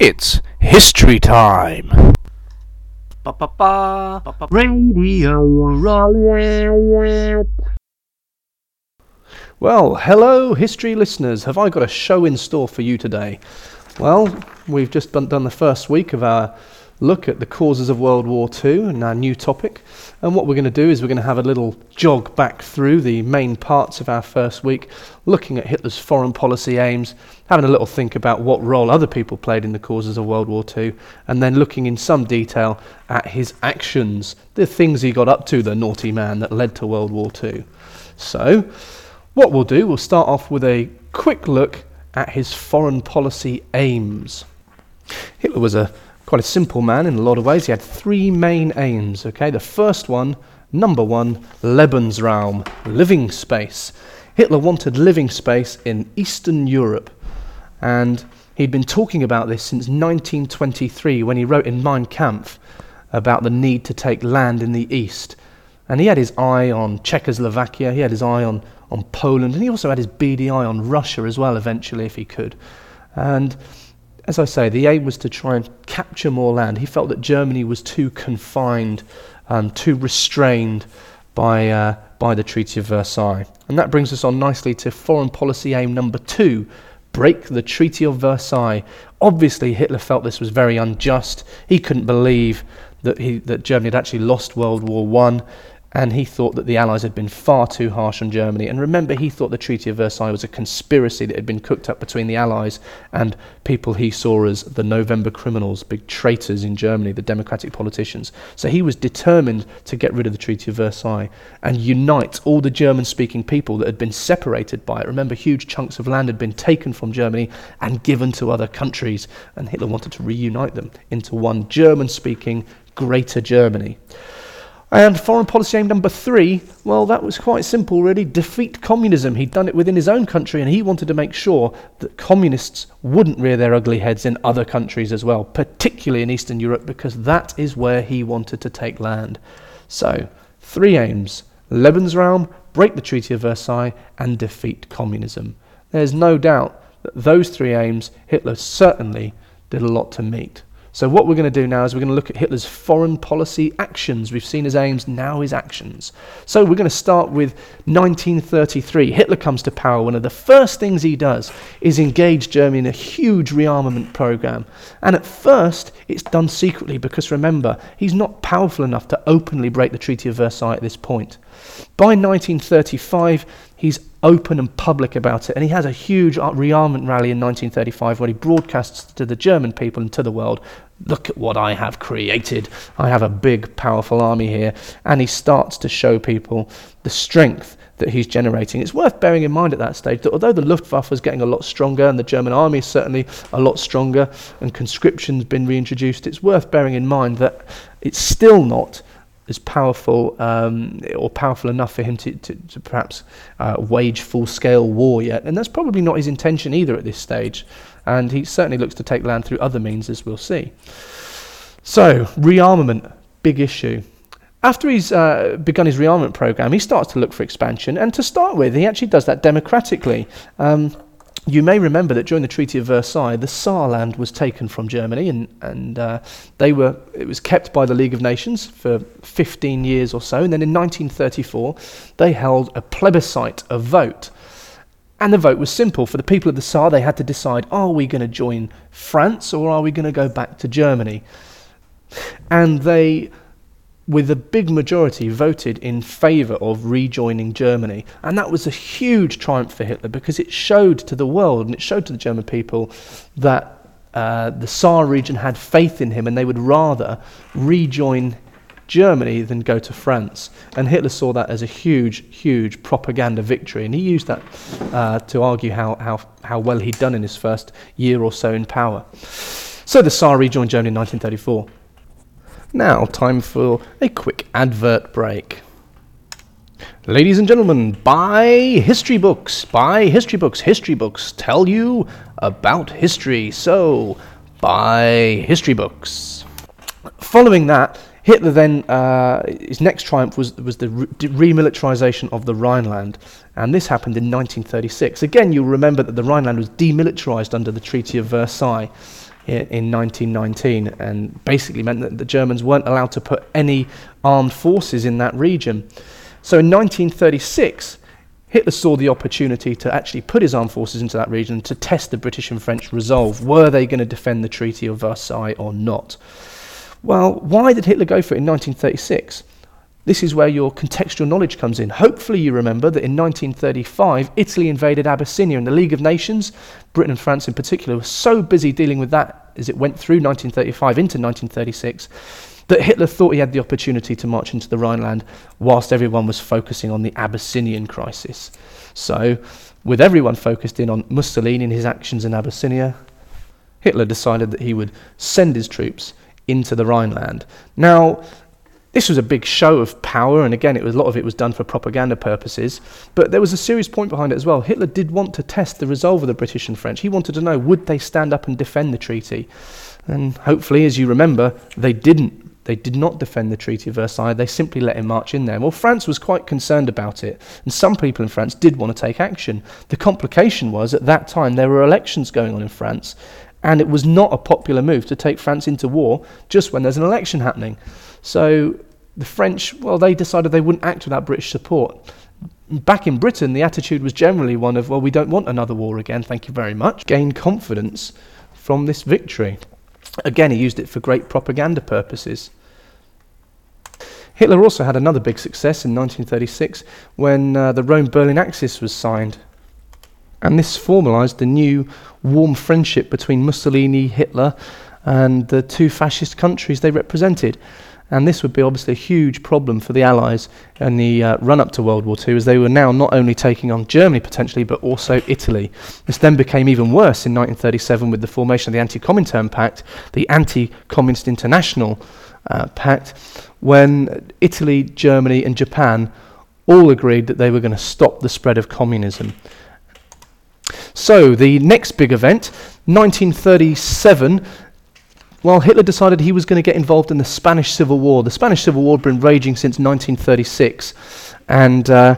It's history time. Radio Well, hello, history listeners. Have I got a show in store for you today? Well, we've just done done the first week of our look at the causes of World War II and our new topic. And what we're going to do is we're going to have a little jog back through the main parts of our first week, looking at Hitler's foreign policy aims, having a little think about what role other people played in the causes of World War II, and then looking in some detail at his actions, the things he got up to, the naughty man that led to World War II. So, what we'll do, we'll start off with a quick look at his foreign policy aims. Hitler was a quite a simple man in a lot of ways. He had three main aims. Okay, the first one, number one, Lebensraum, living space. Hitler wanted living space in Eastern Europe, and he'd been talking about this since 1923 when he wrote in Mein Kampf about the need to take land in the east. And he had his eye on Czechoslovakia, he had his eye on, on Poland, and he also had his beady eye on Russia as well, eventually, if he could. And as I say, the aim was to try and capture more land. He felt that Germany was too confined, um, too restrained by, uh, by the Treaty of Versailles. And that brings us on nicely to foreign policy aim number two break the Treaty of Versailles. Obviously, Hitler felt this was very unjust. He couldn't believe that, he, that Germany had actually lost World War One and he thought that the Allies had been far too harsh on Germany. And remember, he thought the Treaty of Versailles was a conspiracy that had been cooked up between the Allies and people he saw as the November criminals, big traitors in Germany, the democratic politicians. So he was determined to get rid of the Treaty of Versailles and unite all the German speaking people that had been separated by it. Remember, huge chunks of land had been taken from Germany and given to other countries, and Hitler wanted to reunite them into one German speaking Greater Germany. And foreign policy aim number three, well, that was quite simple, really. Defeat communism. He'd done it within his own country, and he wanted to make sure that communists wouldn't rear their ugly heads in other countries as well, particularly in Eastern Europe, because that is where he wanted to take land. So, three aims Lebensraum, break the Treaty of Versailles, and defeat communism. There's no doubt that those three aims Hitler certainly did a lot to meet. So, what we're going to do now is we're going to look at Hitler's foreign policy actions. We've seen his aims, now his actions. So, we're going to start with 1933. Hitler comes to power. One of the first things he does is engage Germany in a huge rearmament program. And at first, it's done secretly because remember, he's not powerful enough to openly break the Treaty of Versailles at this point. By 1935, he's open and public about it. And he has a huge rearmament rally in 1935 where he broadcasts to the German people and to the world look at what I have created. I have a big, powerful army here. And he starts to show people the strength that he's generating. It's worth bearing in mind at that stage that although the Luftwaffe is getting a lot stronger and the German army is certainly a lot stronger and conscription's been reintroduced, it's worth bearing in mind that it's still not as powerful um, or powerful enough for him to, to, to perhaps uh, wage full scale war yet. And that's probably not his intention either at this stage. And he certainly looks to take land through other means, as we'll see. So, rearmament, big issue. After he's uh, begun his rearmament program, he starts to look for expansion. And to start with, he actually does that democratically. Um, you may remember that during the Treaty of Versailles, the Saarland was taken from Germany, and, and uh, they were, it was kept by the League of Nations for 15 years or so. And then in 1934, they held a plebiscite, a vote. And the vote was simple. For the people of the Saar, they had to decide are we going to join France or are we going to go back to Germany? And they with a big majority, voted in favour of rejoining Germany. And that was a huge triumph for Hitler because it showed to the world and it showed to the German people that uh, the Saar region had faith in him and they would rather rejoin Germany than go to France. And Hitler saw that as a huge, huge propaganda victory. And he used that uh, to argue how, how, how well he'd done in his first year or so in power. So the Saar rejoined Germany in 1934. Now, time for a quick advert break. Ladies and gentlemen, buy history books. Buy history books. History books tell you about history. So, buy history books. Following that, Hitler then, uh, his next triumph was, was the re- remilitarization of the Rhineland, and this happened in 1936. Again, you'll remember that the Rhineland was demilitarized under the Treaty of Versailles. In, in 1919 and basically meant that the Germans weren't allowed to put any armed forces in that region. So in 1936, Hitler saw the opportunity to actually put his armed forces into that region to test the British and French resolve. Were they going to defend the Treaty of Versailles or not? Well, why did Hitler go for it in 1936? This is where your contextual knowledge comes in. Hopefully, you remember that in 1935, Italy invaded Abyssinia, and the League of Nations, Britain and France in particular, were so busy dealing with that as it went through 1935 into 1936 that Hitler thought he had the opportunity to march into the Rhineland whilst everyone was focusing on the Abyssinian crisis. So, with everyone focused in on Mussolini and his actions in Abyssinia, Hitler decided that he would send his troops into the Rhineland. Now, this was a big show of power, and again, it was, a lot of it was done for propaganda purposes. But there was a serious point behind it as well. Hitler did want to test the resolve of the British and French. He wanted to know would they stand up and defend the treaty? And hopefully, as you remember, they didn't. They did not defend the Treaty of Versailles, they simply let him march in there. Well, France was quite concerned about it, and some people in France did want to take action. The complication was, at that time, there were elections going on in France, and it was not a popular move to take France into war just when there's an election happening. So the French, well, they decided they wouldn't act without British support. Back in Britain, the attitude was generally one of, well, we don't want another war again, thank you very much. Gained confidence from this victory. Again, he used it for great propaganda purposes. Hitler also had another big success in 1936 when uh, the Rome Berlin Axis was signed. And this formalised the new warm friendship between Mussolini, Hitler, and the two fascist countries they represented. And this would be obviously a huge problem for the Allies in the uh, run up to World War II, as they were now not only taking on Germany potentially, but also Italy. This then became even worse in 1937 with the formation of the Anti Comintern Pact, the Anti Communist International uh, Pact, when Italy, Germany, and Japan all agreed that they were going to stop the spread of communism. So, the next big event, 1937, well, Hitler decided he was going to get involved in the Spanish Civil War. The Spanish Civil War had been raging since 1936, and uh,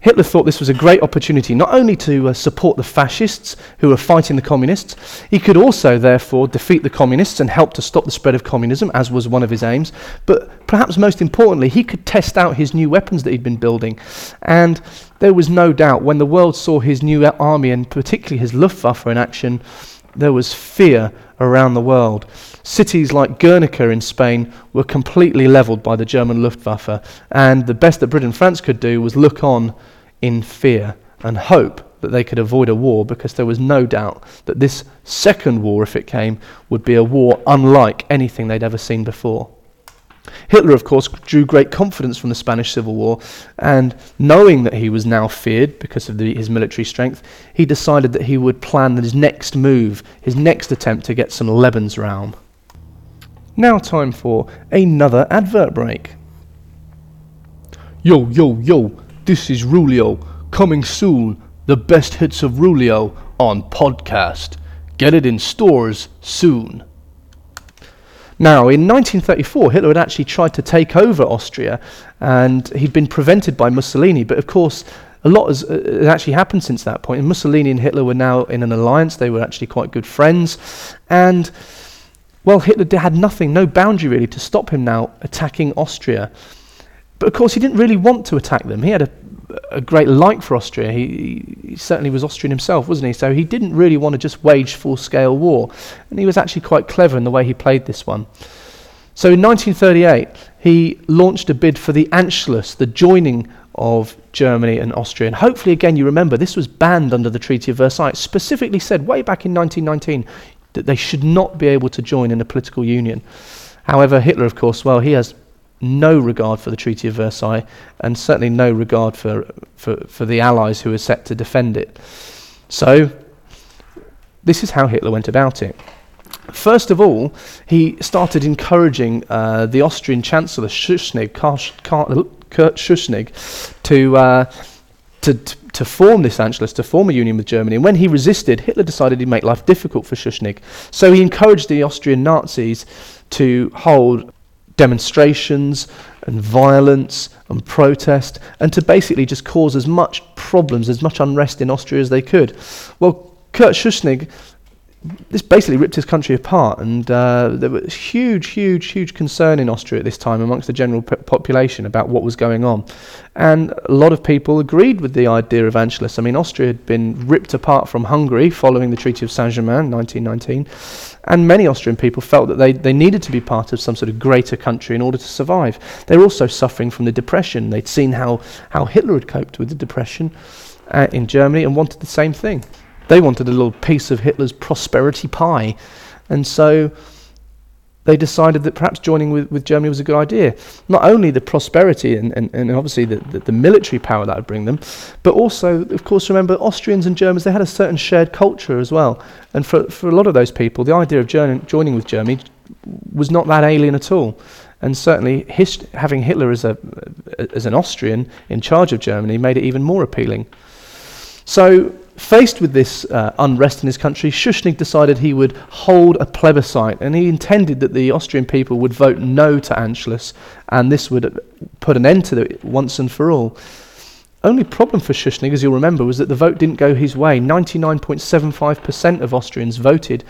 Hitler thought this was a great opportunity not only to uh, support the fascists who were fighting the communists, he could also, therefore, defeat the communists and help to stop the spread of communism, as was one of his aims. But perhaps most importantly, he could test out his new weapons that he'd been building. And there was no doubt when the world saw his new army, and particularly his Luftwaffe in action, there was fear around the world. Cities like Guernica in Spain were completely leveled by the German Luftwaffe, and the best that Britain and France could do was look on in fear and hope that they could avoid a war because there was no doubt that this second war, if it came, would be a war unlike anything they'd ever seen before. Hitler, of course, drew great confidence from the Spanish Civil War, and knowing that he was now feared because of the, his military strength, he decided that he would plan his next move, his next attempt to get some Lebensraum. Now, time for another advert break. Yo, yo, yo, this is Rulio, coming soon, the best hits of Rulio on podcast. Get it in stores soon. Now, in 1934, Hitler had actually tried to take over Austria, and he'd been prevented by Mussolini. But of course, a lot has, uh, actually happened since that point. And Mussolini and Hitler were now in an alliance. They were actually quite good friends. And, well, Hitler had nothing, no boundary really, to stop him now attacking Austria. But of course, he didn't really want to attack them. He had a a great like for Austria. He, he, certainly was Austrian himself, wasn't he? So he didn't really want to just wage full scale war. And he was actually quite clever in the way he played this one. So in 1938, he launched a bid for the Anschluss, the joining of Germany and Austria. And hopefully, again, you remember this was banned under the Treaty of Versailles. Specifically said way back in 1919 that they should not be able to join in a political union. However, Hitler, of course, well, he has no regard for the Treaty of Versailles and certainly no regard for, for, for the Allies who were set to defend it. So, this is how Hitler went about it. First of all, he started encouraging uh, the Austrian Chancellor Schuschnigg, Kurt Schuschnigg, to, uh, to, to form this Anschluss, to form a union with Germany. And when he resisted, Hitler decided he'd make life difficult for Schuschnigg. So he encouraged the Austrian Nazis to hold demonstrations and violence and protest, and to basically just cause as much problems, as much unrest in Austria as they could. Well, Kurt Schuschnigg, this basically ripped his country apart, and uh, there was huge, huge, huge concern in Austria at this time amongst the general p- population about what was going on. And a lot of people agreed with the idea of Anschluss. I mean, Austria had been ripped apart from Hungary following the Treaty of Saint Germain, in 1919, and many Austrian people felt that they, they needed to be part of some sort of greater country in order to survive. They were also suffering from the Depression. They'd seen how, how Hitler had coped with the Depression uh, in Germany and wanted the same thing. They wanted a little piece of Hitler's prosperity pie. And so they decided that perhaps joining with, with Germany was a good idea. Not only the prosperity and, and, and obviously the, the, the military power that would bring them, but also, of course, remember, Austrians and Germans, they had a certain shared culture as well. And for, for a lot of those people, the idea of joining with Germany was not that alien at all. And certainly, hist- having Hitler as, a, as an Austrian in charge of Germany made it even more appealing. So Faced with this uh, unrest in his country, Schuschnigg decided he would hold a plebiscite, and he intended that the Austrian people would vote no to Anschluss, and this would put an end to it once and for all. Only problem for Schuschnigg, as you'll remember, was that the vote didn't go his way. 99.75% of Austrians voted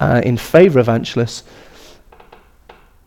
uh, in favour of Anschluss,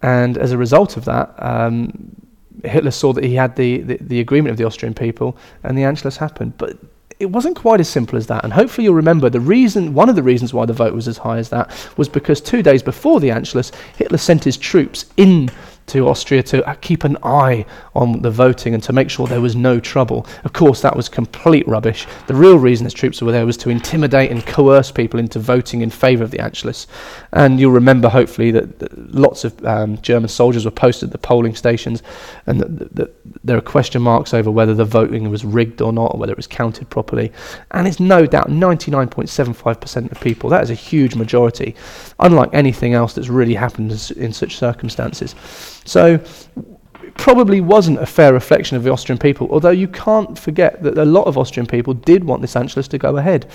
and as a result of that, um, Hitler saw that he had the, the, the agreement of the Austrian people, and the Anschluss happened. But it wasn't quite as simple as that. And hopefully you'll remember the reason, one of the reasons why the vote was as high as that was because two days before the Anschluss, Hitler sent his troops in to Austria to uh, keep an eye on the voting and to make sure there was no trouble. Of course, that was complete rubbish. The real reason his troops were there was to intimidate and coerce people into voting in favour of the Anschluss. And you'll remember, hopefully, that, lots of um, German soldiers were posted at the polling stations and that, that, there are question marks over whether the voting was rigged or not, or whether it was counted properly. And it's no doubt 99.75% of people. That is a huge majority, unlike anything else that's really happened in such circumstances. So it probably wasn't a fair reflection of the Austrian people, although you can't forget that a lot of Austrian people did want this Anschluss to go ahead.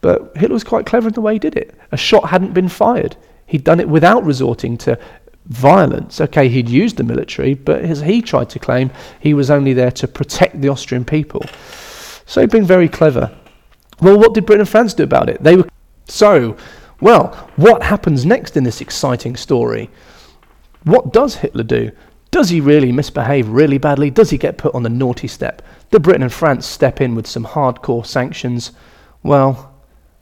But Hitler was quite clever in the way he did it. A shot hadn't been fired. He'd done it without resorting to violence. Okay, he'd used the military, but as he tried to claim, he was only there to protect the Austrian people. So he'd been very clever. Well, what did Britain and France do about it? They were so. Well, what happens next in this exciting story? What does Hitler do? Does he really misbehave really badly? Does he get put on the naughty step? Do Britain and France step in with some hardcore sanctions? Well,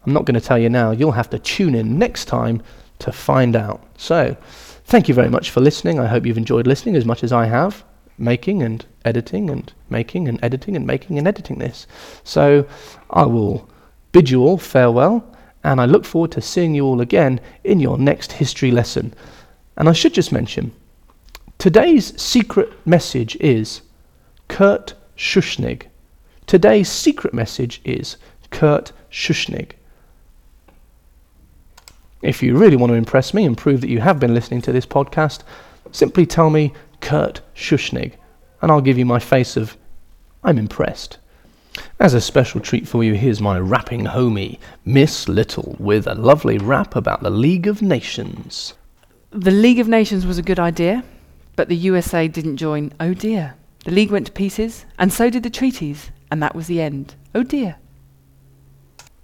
I'm not going to tell you now. You'll have to tune in next time to find out. So, thank you very much for listening. I hope you've enjoyed listening as much as I have, making and editing and making and editing and making and editing this. So, I will bid you all farewell, and I look forward to seeing you all again in your next history lesson. And I should just mention today's secret message is Kurt Schuschnigg. Today's secret message is Kurt Schuschnigg. If you really want to impress me and prove that you have been listening to this podcast, simply tell me Kurt Schuschnigg, and I'll give you my face of I'm impressed. As a special treat for you, here's my rapping homie, Miss Little, with a lovely rap about the League of Nations. The League of Nations was a good idea, but the USA didn't join. Oh dear. The League went to pieces, and so did the treaties, and that was the end. Oh dear.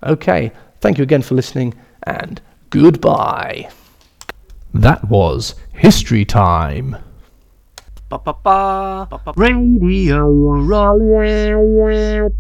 Okay, thank you again for listening, and goodbye. That was History Time. Radio Roulette.